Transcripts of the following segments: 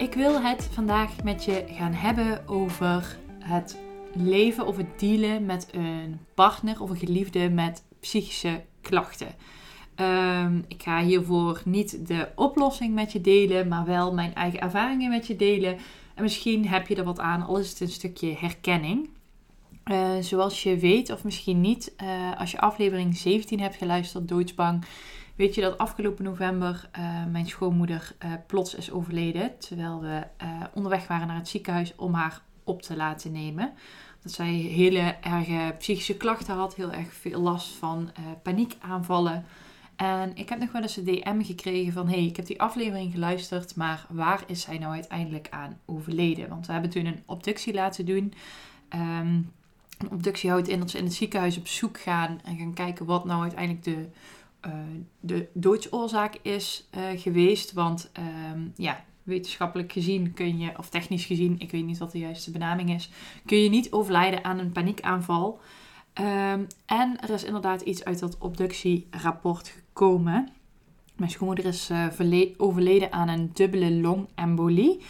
Ik wil het vandaag met je gaan hebben over het leven of het dealen met een partner of een geliefde met psychische klachten. Ehm, ik ga hiervoor niet de oplossing met je delen, maar wel mijn eigen ervaringen met je delen. En misschien heb je er wat aan, al is het een stukje herkenning. Uh, zoals je weet, of misschien niet, uh, als je aflevering 17 hebt geluisterd, Doodsbang, weet je dat afgelopen november uh, mijn schoonmoeder plots is overleden. Terwijl we onderweg waren naar het ziekenhuis om haar op te laten nemen. Dat zij hele erge psychische klachten had, heel erg veel last van paniekaanvallen. En ik heb nog wel eens een DM gekregen van: hey, ik heb die aflevering geluisterd, maar waar is zij nou uiteindelijk aan overleden? Want we hebben toen een obductie laten doen. Um, een obductie houdt in dat ze in het ziekenhuis op zoek gaan en gaan kijken wat nou uiteindelijk de, uh, de doodsoorzaak is uh, geweest. Want um, ja, wetenschappelijk gezien kun je, of technisch gezien, ik weet niet wat de juiste benaming is, kun je niet overlijden aan een paniekaanval. Um, en er is inderdaad iets uit dat obductierapport gekomen. Mijn schoonmoeder is uh, overleden aan een dubbele longembolie.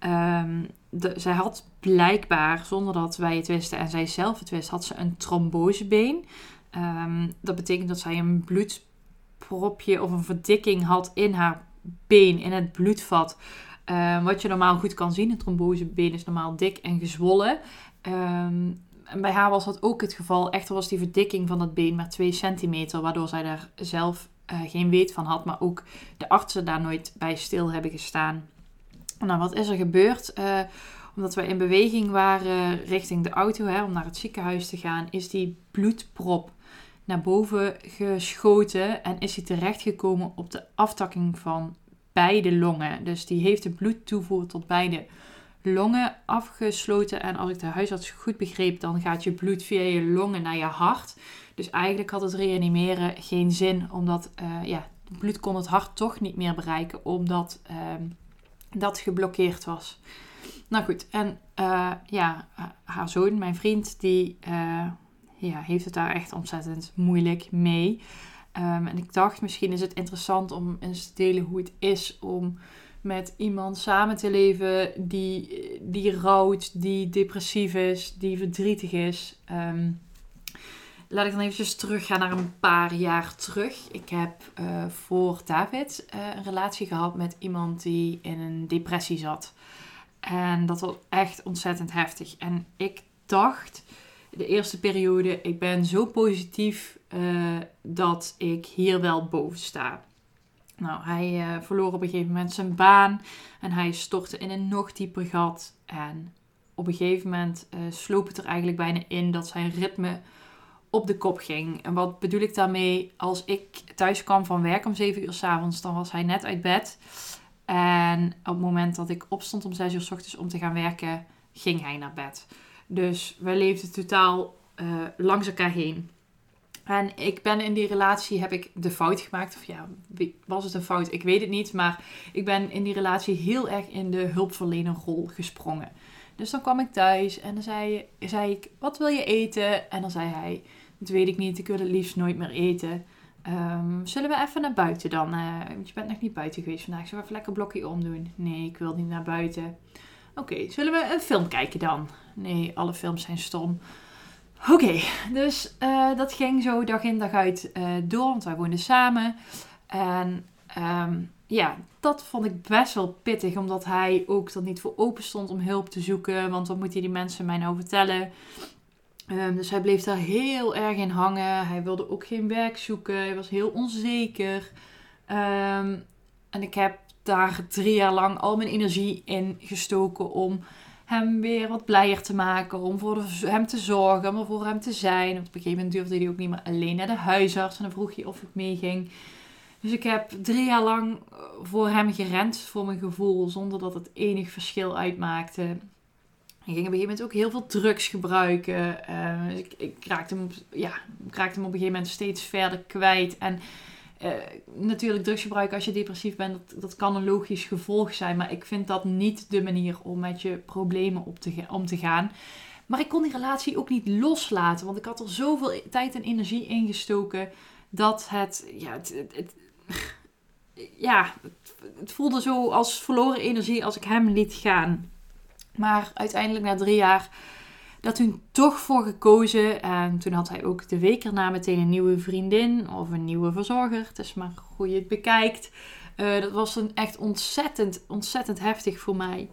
Um, de, zij had blijkbaar, zonder dat wij het wisten en zij zelf het wist, had ze een trombosebeen. Dat betekent dat zij een bloedpropje of een verdikking had in haar been, in het bloedvat. Um, wat je normaal goed kan zien. Een trombosebeen is normaal dik en gezwollen. Um, en bij haar was dat ook het geval. Echter was die verdikking van dat been maar 2 centimeter, waardoor zij daar zelf uh, geen weet van had, maar ook de artsen daar nooit bij stil hebben gestaan. Nou, wat is er gebeurd? Uh, omdat we in beweging waren richting de auto, hè, om naar het ziekenhuis te gaan, is die bloedprop naar boven geschoten en is hij terechtgekomen op de aftakking van beide longen. Dus die heeft de bloedtoevoer tot beide longen afgesloten. En als ik de huisarts goed begreep, dan gaat je bloed via je longen naar je hart. Dus eigenlijk had het reanimeren geen zin, omdat uh, ja, het bloed kon het hart toch niet meer bereiken, omdat uh, dat geblokkeerd was. Nou goed, en uh, ja, haar zoon, mijn vriend, die ja, heeft het daar echt ontzettend moeilijk mee. Um, en ik dacht, misschien is het interessant om eens te delen hoe het is om met iemand samen te leven die, die rouwt, die depressief is, die verdrietig is. Um, laat ik dan eventjes teruggaan naar een paar jaar terug. Ik heb uh, voor David uh, een relatie gehad met iemand die in een depressie zat. En dat was echt ontzettend heftig. En ik dacht de eerste periode, ik ben zo positief uh, dat ik hier wel boven sta. Nou, hij uh, verloor op een gegeven moment zijn baan en hij stortte in een nog dieper gat. En op een gegeven moment uh, sloop het er eigenlijk bijna in dat zijn ritme op de kop ging. En wat bedoel ik daarmee? Als ik thuis kwam van werk om 7 uur s avonds, dan was hij net uit bed. En op het moment dat ik opstond om 6 uur s ochtends om te gaan werken, ging hij naar bed. Dus we leefden totaal uh, langs elkaar heen. En ik ben in die relatie, heb ik de fout gemaakt. Of ja, was het een fout? Ik weet het niet. Maar ik ben in die relatie heel erg in de hulpverlenerrol gesprongen. Dus dan kwam ik thuis en dan zei, zei ik, wat wil je eten? En dan zei hij, dat weet ik niet, ik wil het liefst nooit meer eten. Um, zullen we even naar buiten dan? Uh, je bent nog niet buiten geweest vandaag. Zullen we even lekker blokje omdoen? Nee, ik wil niet naar buiten. Oké, zullen we een film kijken dan? Nee, alle films zijn stom. Oké, dus uh, dat ging zo dag in dag uit uh, door, want wij woonden samen. En um, ja, dat vond ik best wel pittig, omdat hij ook er niet voor open stond om hulp te zoeken. Want wat moeten die mensen mij nou vertellen? Um, dus hij bleef daar heel erg in hangen. Hij wilde ook geen werk zoeken. Hij was heel onzeker. Um, en ik heb daar drie jaar lang al mijn energie in gestoken om hem weer wat blijer te maken. Om voor hem te zorgen, om voor hem te zijn. Op een gegeven moment durfde hij ook niet meer alleen naar de huisarts. En dan vroeg hij of ik meeging. Dus ik heb drie jaar lang voor hem gerend, voor mijn gevoel, zonder dat het enig verschil uitmaakte. Hij ging op een gegeven moment ook heel veel drugs gebruiken. Uh, ik, ik, raakte hem ja, ik raakte hem op een gegeven moment steeds verder kwijt. En uh, natuurlijk drugs gebruiken als je depressief bent, dat, dat kan een logisch gevolg zijn. Maar ik vind dat niet de manier om met je problemen om te gaan. Maar ik kon die relatie ook niet loslaten. Want ik had er zoveel tijd en energie in gestoken. Dat het, ja, het, het, ja, het, voelde zo als verloren energie als ik hem liet gaan. Maar uiteindelijk na drie jaar dat toen toch voor gekozen. En toen had hij ook de week erna meteen een nieuwe vriendin of een nieuwe verzorger. Het is maar hoe je het bekijkt. Uh, dat was een echt ontzettend, ontzettend heftig voor mij.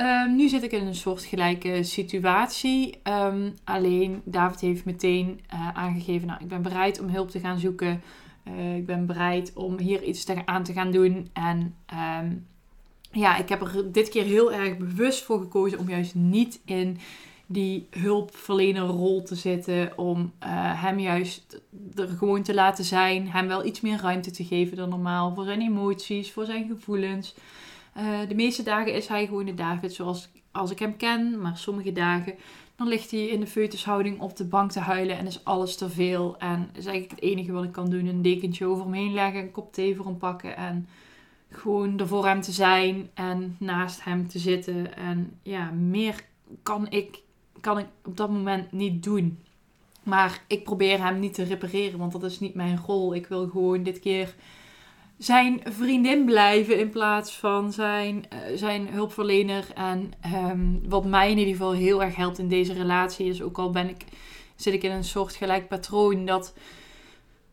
Um, nu zit ik in een soortgelijke situatie. Um, alleen David heeft meteen uh, aangegeven: Nou, ik ben bereid om hulp te gaan zoeken. Uh, ik ben bereid om hier iets aan te gaan doen. En um, ja, ik heb er dit keer heel erg bewust voor gekozen om juist niet in die hulpverlenerrol te zitten. Om uh, hem juist er gewoon te laten zijn. Hem wel iets meer ruimte te geven dan normaal. Voor zijn emoties, voor zijn gevoelens. Uh, de meeste dagen is hij gewoon de David zoals als ik hem ken. Maar sommige dagen dan ligt hij in de foetushouding op de bank te huilen en is alles te veel. En is eigenlijk het enige wat ik kan doen. Een dekentje over hem heen leggen, een kop thee voor hem pakken. En gewoon er voor hem te zijn en naast hem te zitten. En ja, meer kan ik, kan ik op dat moment niet doen. Maar ik probeer hem niet te repareren, want dat is niet mijn rol. Ik wil gewoon dit keer zijn vriendin blijven in plaats van zijn, uh, zijn hulpverlener. En um, wat mij in ieder geval heel erg helpt in deze relatie is, ook al ben ik, zit ik in een soort gelijk patroon, dat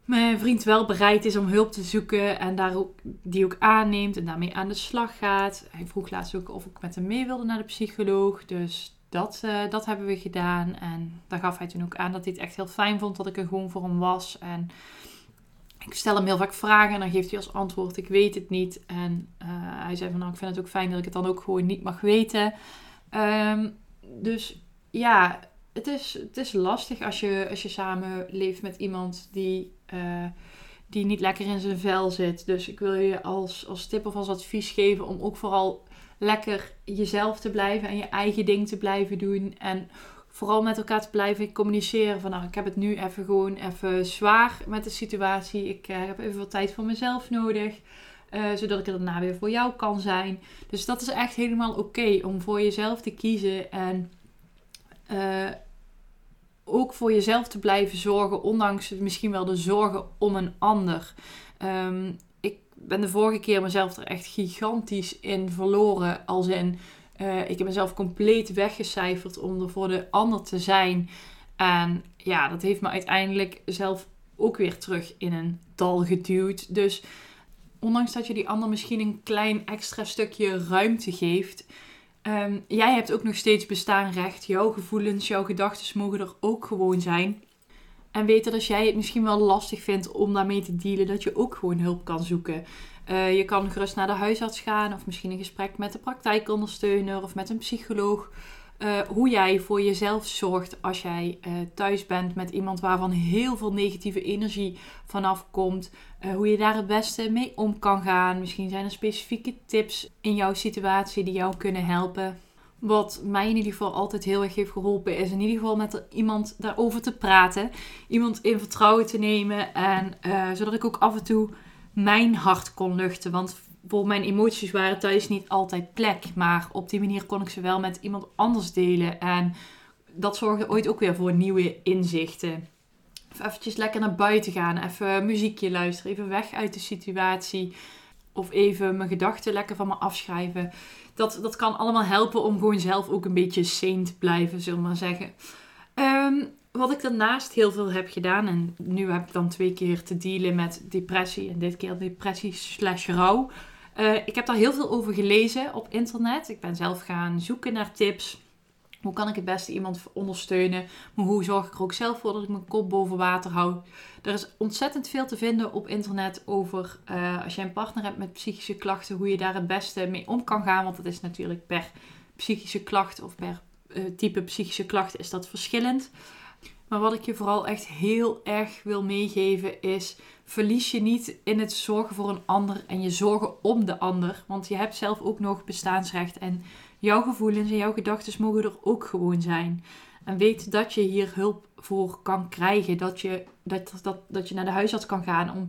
mijn vriend wel bereid is om hulp te zoeken en daar ook, die ook aanneemt en daarmee aan de slag gaat. Hij vroeg laatst ook of ik met hem mee wilde naar de psycholoog. Dus dat, uh, dat hebben we gedaan. En daar gaf hij toen ook aan dat hij het echt heel fijn vond dat ik er gewoon voor hem was. En ik stel hem heel vaak vragen en dan geeft hij als antwoord: Ik weet het niet. En uh, hij zei van nou, ik vind het ook fijn dat ik het dan ook gewoon niet mag weten. Um, dus ja, het is, het is lastig als je, als je samen leeft met iemand die, uh, die niet lekker in zijn vel zit. Dus ik wil je als, als tip of als advies geven om ook vooral lekker jezelf te blijven en je eigen ding te blijven doen. En vooral met elkaar te blijven communiceren. Van nou, ik heb het nu even gewoon even zwaar met de situatie. Ik uh, heb even wat tijd voor mezelf nodig. Uh, zodat ik er daarna weer voor jou kan zijn. Dus dat is echt helemaal oké om voor jezelf te kiezen. En uh, ook voor jezelf te blijven zorgen. Ondanks misschien wel de zorgen om een ander. Ik ben de vorige keer mezelf er echt gigantisch in verloren. Als in uh, ik heb mezelf compleet weggecijferd om er voor de ander te zijn. En ja, dat heeft me uiteindelijk zelf ook weer terug in een dal geduwd. Dus ondanks dat je die ander misschien een klein extra stukje ruimte geeft, um, jij hebt ook nog steeds bestaanrecht. Jouw gevoelens, jouw gedachten mogen er ook gewoon zijn. En weten dat jij het misschien wel lastig vindt om daarmee te dealen, dat je ook gewoon hulp kan zoeken. Uh, je kan gerust naar de huisarts gaan of misschien een gesprek met de praktijkondersteuner of met een psycholoog. Uh, hoe jij voor jezelf zorgt als jij uh, thuis bent met iemand waarvan heel veel negatieve energie vanaf komt. hoe je daar het beste mee om kan gaan. Misschien zijn er specifieke tips in jouw situatie die jou kunnen helpen. Wat mij in ieder geval altijd heel erg heeft geholpen, is in ieder geval met iemand daarover te praten. Iemand in vertrouwen te nemen. En zodat ik ook af en toe mijn hart kon luchten. Want voor mijn emoties waren thuis niet altijd plek. Maar op die manier kon ik ze wel met iemand anders delen. En dat zorgde ooit ook weer voor nieuwe inzichten. Even eventjes lekker naar buiten gaan. Even muziekje luisteren. Even weg uit de situatie. Of even mijn gedachten lekker van me afschrijven. Dat, dat kan allemaal helpen om gewoon zelf ook een beetje sane te blijven, zullen we maar zeggen. Um, wat ik daarnaast heel veel heb gedaan, en nu heb ik dan twee keer te dealen met depressie en dit keer depressie slash rouw. Uh, ik heb daar heel veel over gelezen op internet. Ik ben zelf gaan zoeken naar tips. Hoe kan ik het beste iemand ondersteunen? Maar hoe zorg ik er ook zelf voor dat ik mijn kop boven water hou? Er is ontzettend veel te vinden op internet over uh, als je een partner hebt met psychische klachten, hoe je daar het beste mee om kan gaan. Want dat is natuurlijk per psychische klacht of per uh, type psychische klacht is dat verschillend. Maar wat ik je vooral echt heel erg wil meegeven is: verlies je niet in het zorgen voor een ander en je zorgen om de ander. Want je hebt zelf ook nog bestaansrecht en jouw gevoelens en jouw gedachten mogen er ook gewoon zijn. En weet dat je hier hulp voor kan krijgen. Dat je, dat, dat, dat je naar de huisarts kan gaan om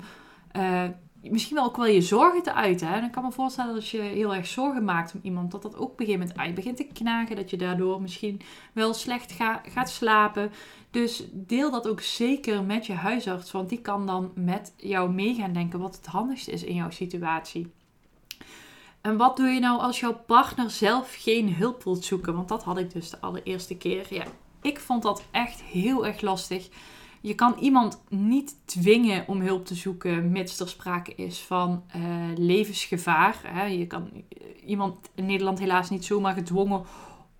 uh, misschien wel ook wel je zorgen te uiten. Hè? Dan kan me voorstellen dat je heel erg zorgen maakt om iemand. Dat dat ook moment uit begint te knagen. Dat je daardoor misschien wel slecht ga, gaat slapen. Dus deel dat ook zeker met je huisarts. Want die kan dan met jou mee gaan denken wat het handigste is in jouw situatie. En wat doe je nou als jouw partner zelf geen hulp wilt zoeken? Want dat had ik dus de allereerste keer. Ja, ik vond dat echt heel erg lastig. Je kan iemand niet dwingen om hulp te zoeken, mits er sprake is van uh, levensgevaar. Hè. Je kan iemand in Nederland helaas niet zomaar gedwongen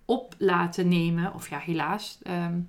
op laten nemen. Of ja, helaas. Ehm,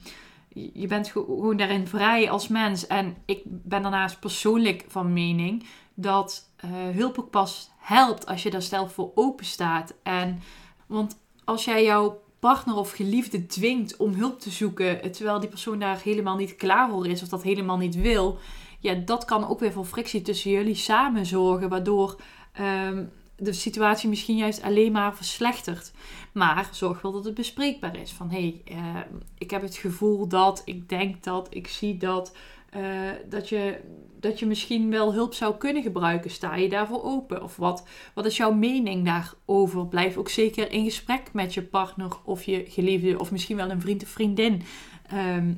je bent gewoon daarin vrij als mens. En ik ben daarnaast persoonlijk van mening dat uh, hulp ook pas helpt als je daar zelf voor open staat. En, want als jij jouw partner of geliefde dwingt om hulp te zoeken, terwijl die persoon daar helemaal niet klaar voor is of dat helemaal niet wil, ja, dat kan ook weer voor frictie tussen jullie samen zorgen, waardoor ehm, de situatie misschien juist alleen maar verslechtert. Maar zorg wel dat het bespreekbaar is. Van hé, hey, uh, ik heb het gevoel dat, ik denk dat, ik zie dat, uh, dat je dat je misschien wel hulp zou kunnen gebruiken. Sta je daarvoor open? Of wat, wat is jouw mening daarover? Blijf ook zeker in gesprek met je partner of je geliefde of misschien wel een vriend of vriendin ehm,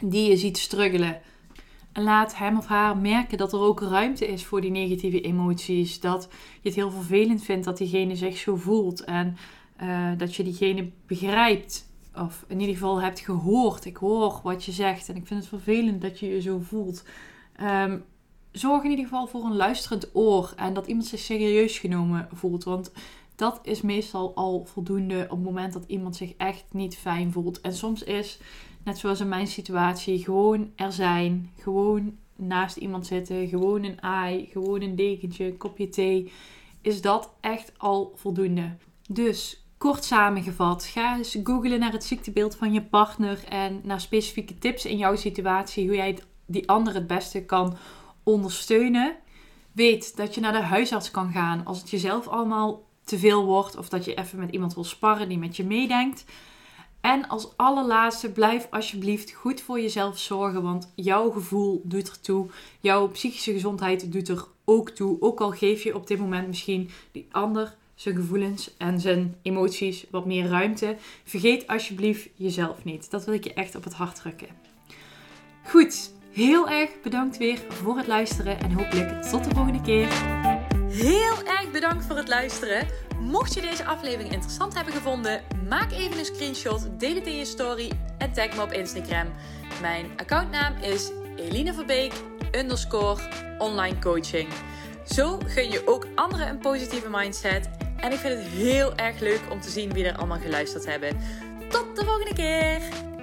die je ziet struggelen. Laat hem of haar merken dat er ook ruimte is voor die negatieve emoties. Dat je het heel vervelend vindt dat diegene zich zo voelt. En uh, dat je diegene begrijpt. Of in ieder geval hebt gehoord. Ik hoor wat je zegt. En ik vind het vervelend dat je je zo voelt. Um, zorg in ieder geval voor een luisterend oor en dat iemand zich serieus genomen voelt. Want dat is meestal al voldoende op het moment dat iemand zich echt niet fijn voelt. En soms is, net zoals in mijn situatie, gewoon er zijn. Gewoon naast iemand zitten. Gewoon een aai. Gewoon een dekentje. Een kopje thee. Is dat echt al voldoende. Dus kort samengevat, ga eens googlen naar het ziektebeeld van je partner en naar specifieke tips in jouw situatie. Hoe jij die ander het beste kan ondersteunen. Weet dat je naar de huisarts kan gaan als het jezelf allemaal te veel wordt. Of dat je even met iemand wil sparren die met je meedenkt. En als allerlaatste, blijf alsjeblieft goed voor jezelf zorgen. Want jouw gevoel doet ertoe. Jouw psychische gezondheid doet er ook toe. Ook al geef je op dit moment misschien die ander zijn gevoelens en zijn emoties wat meer ruimte. Vergeet alsjeblieft jezelf niet. Dat wil ik je echt op het hart drukken. Goed, Heel erg bedankt weer voor het luisteren en hopelijk tot de volgende keer. Heel erg bedankt voor het luisteren. Mocht je deze aflevering interessant hebben gevonden, maak even een screenshot, deel het in je story en tag me op Instagram. Mijn accountnaam is Eline Verbeek underscore online coaching. Zo gun je ook anderen een positieve mindset. En ik vind het heel erg leuk om te zien wie er allemaal geluisterd hebben. Tot de volgende keer!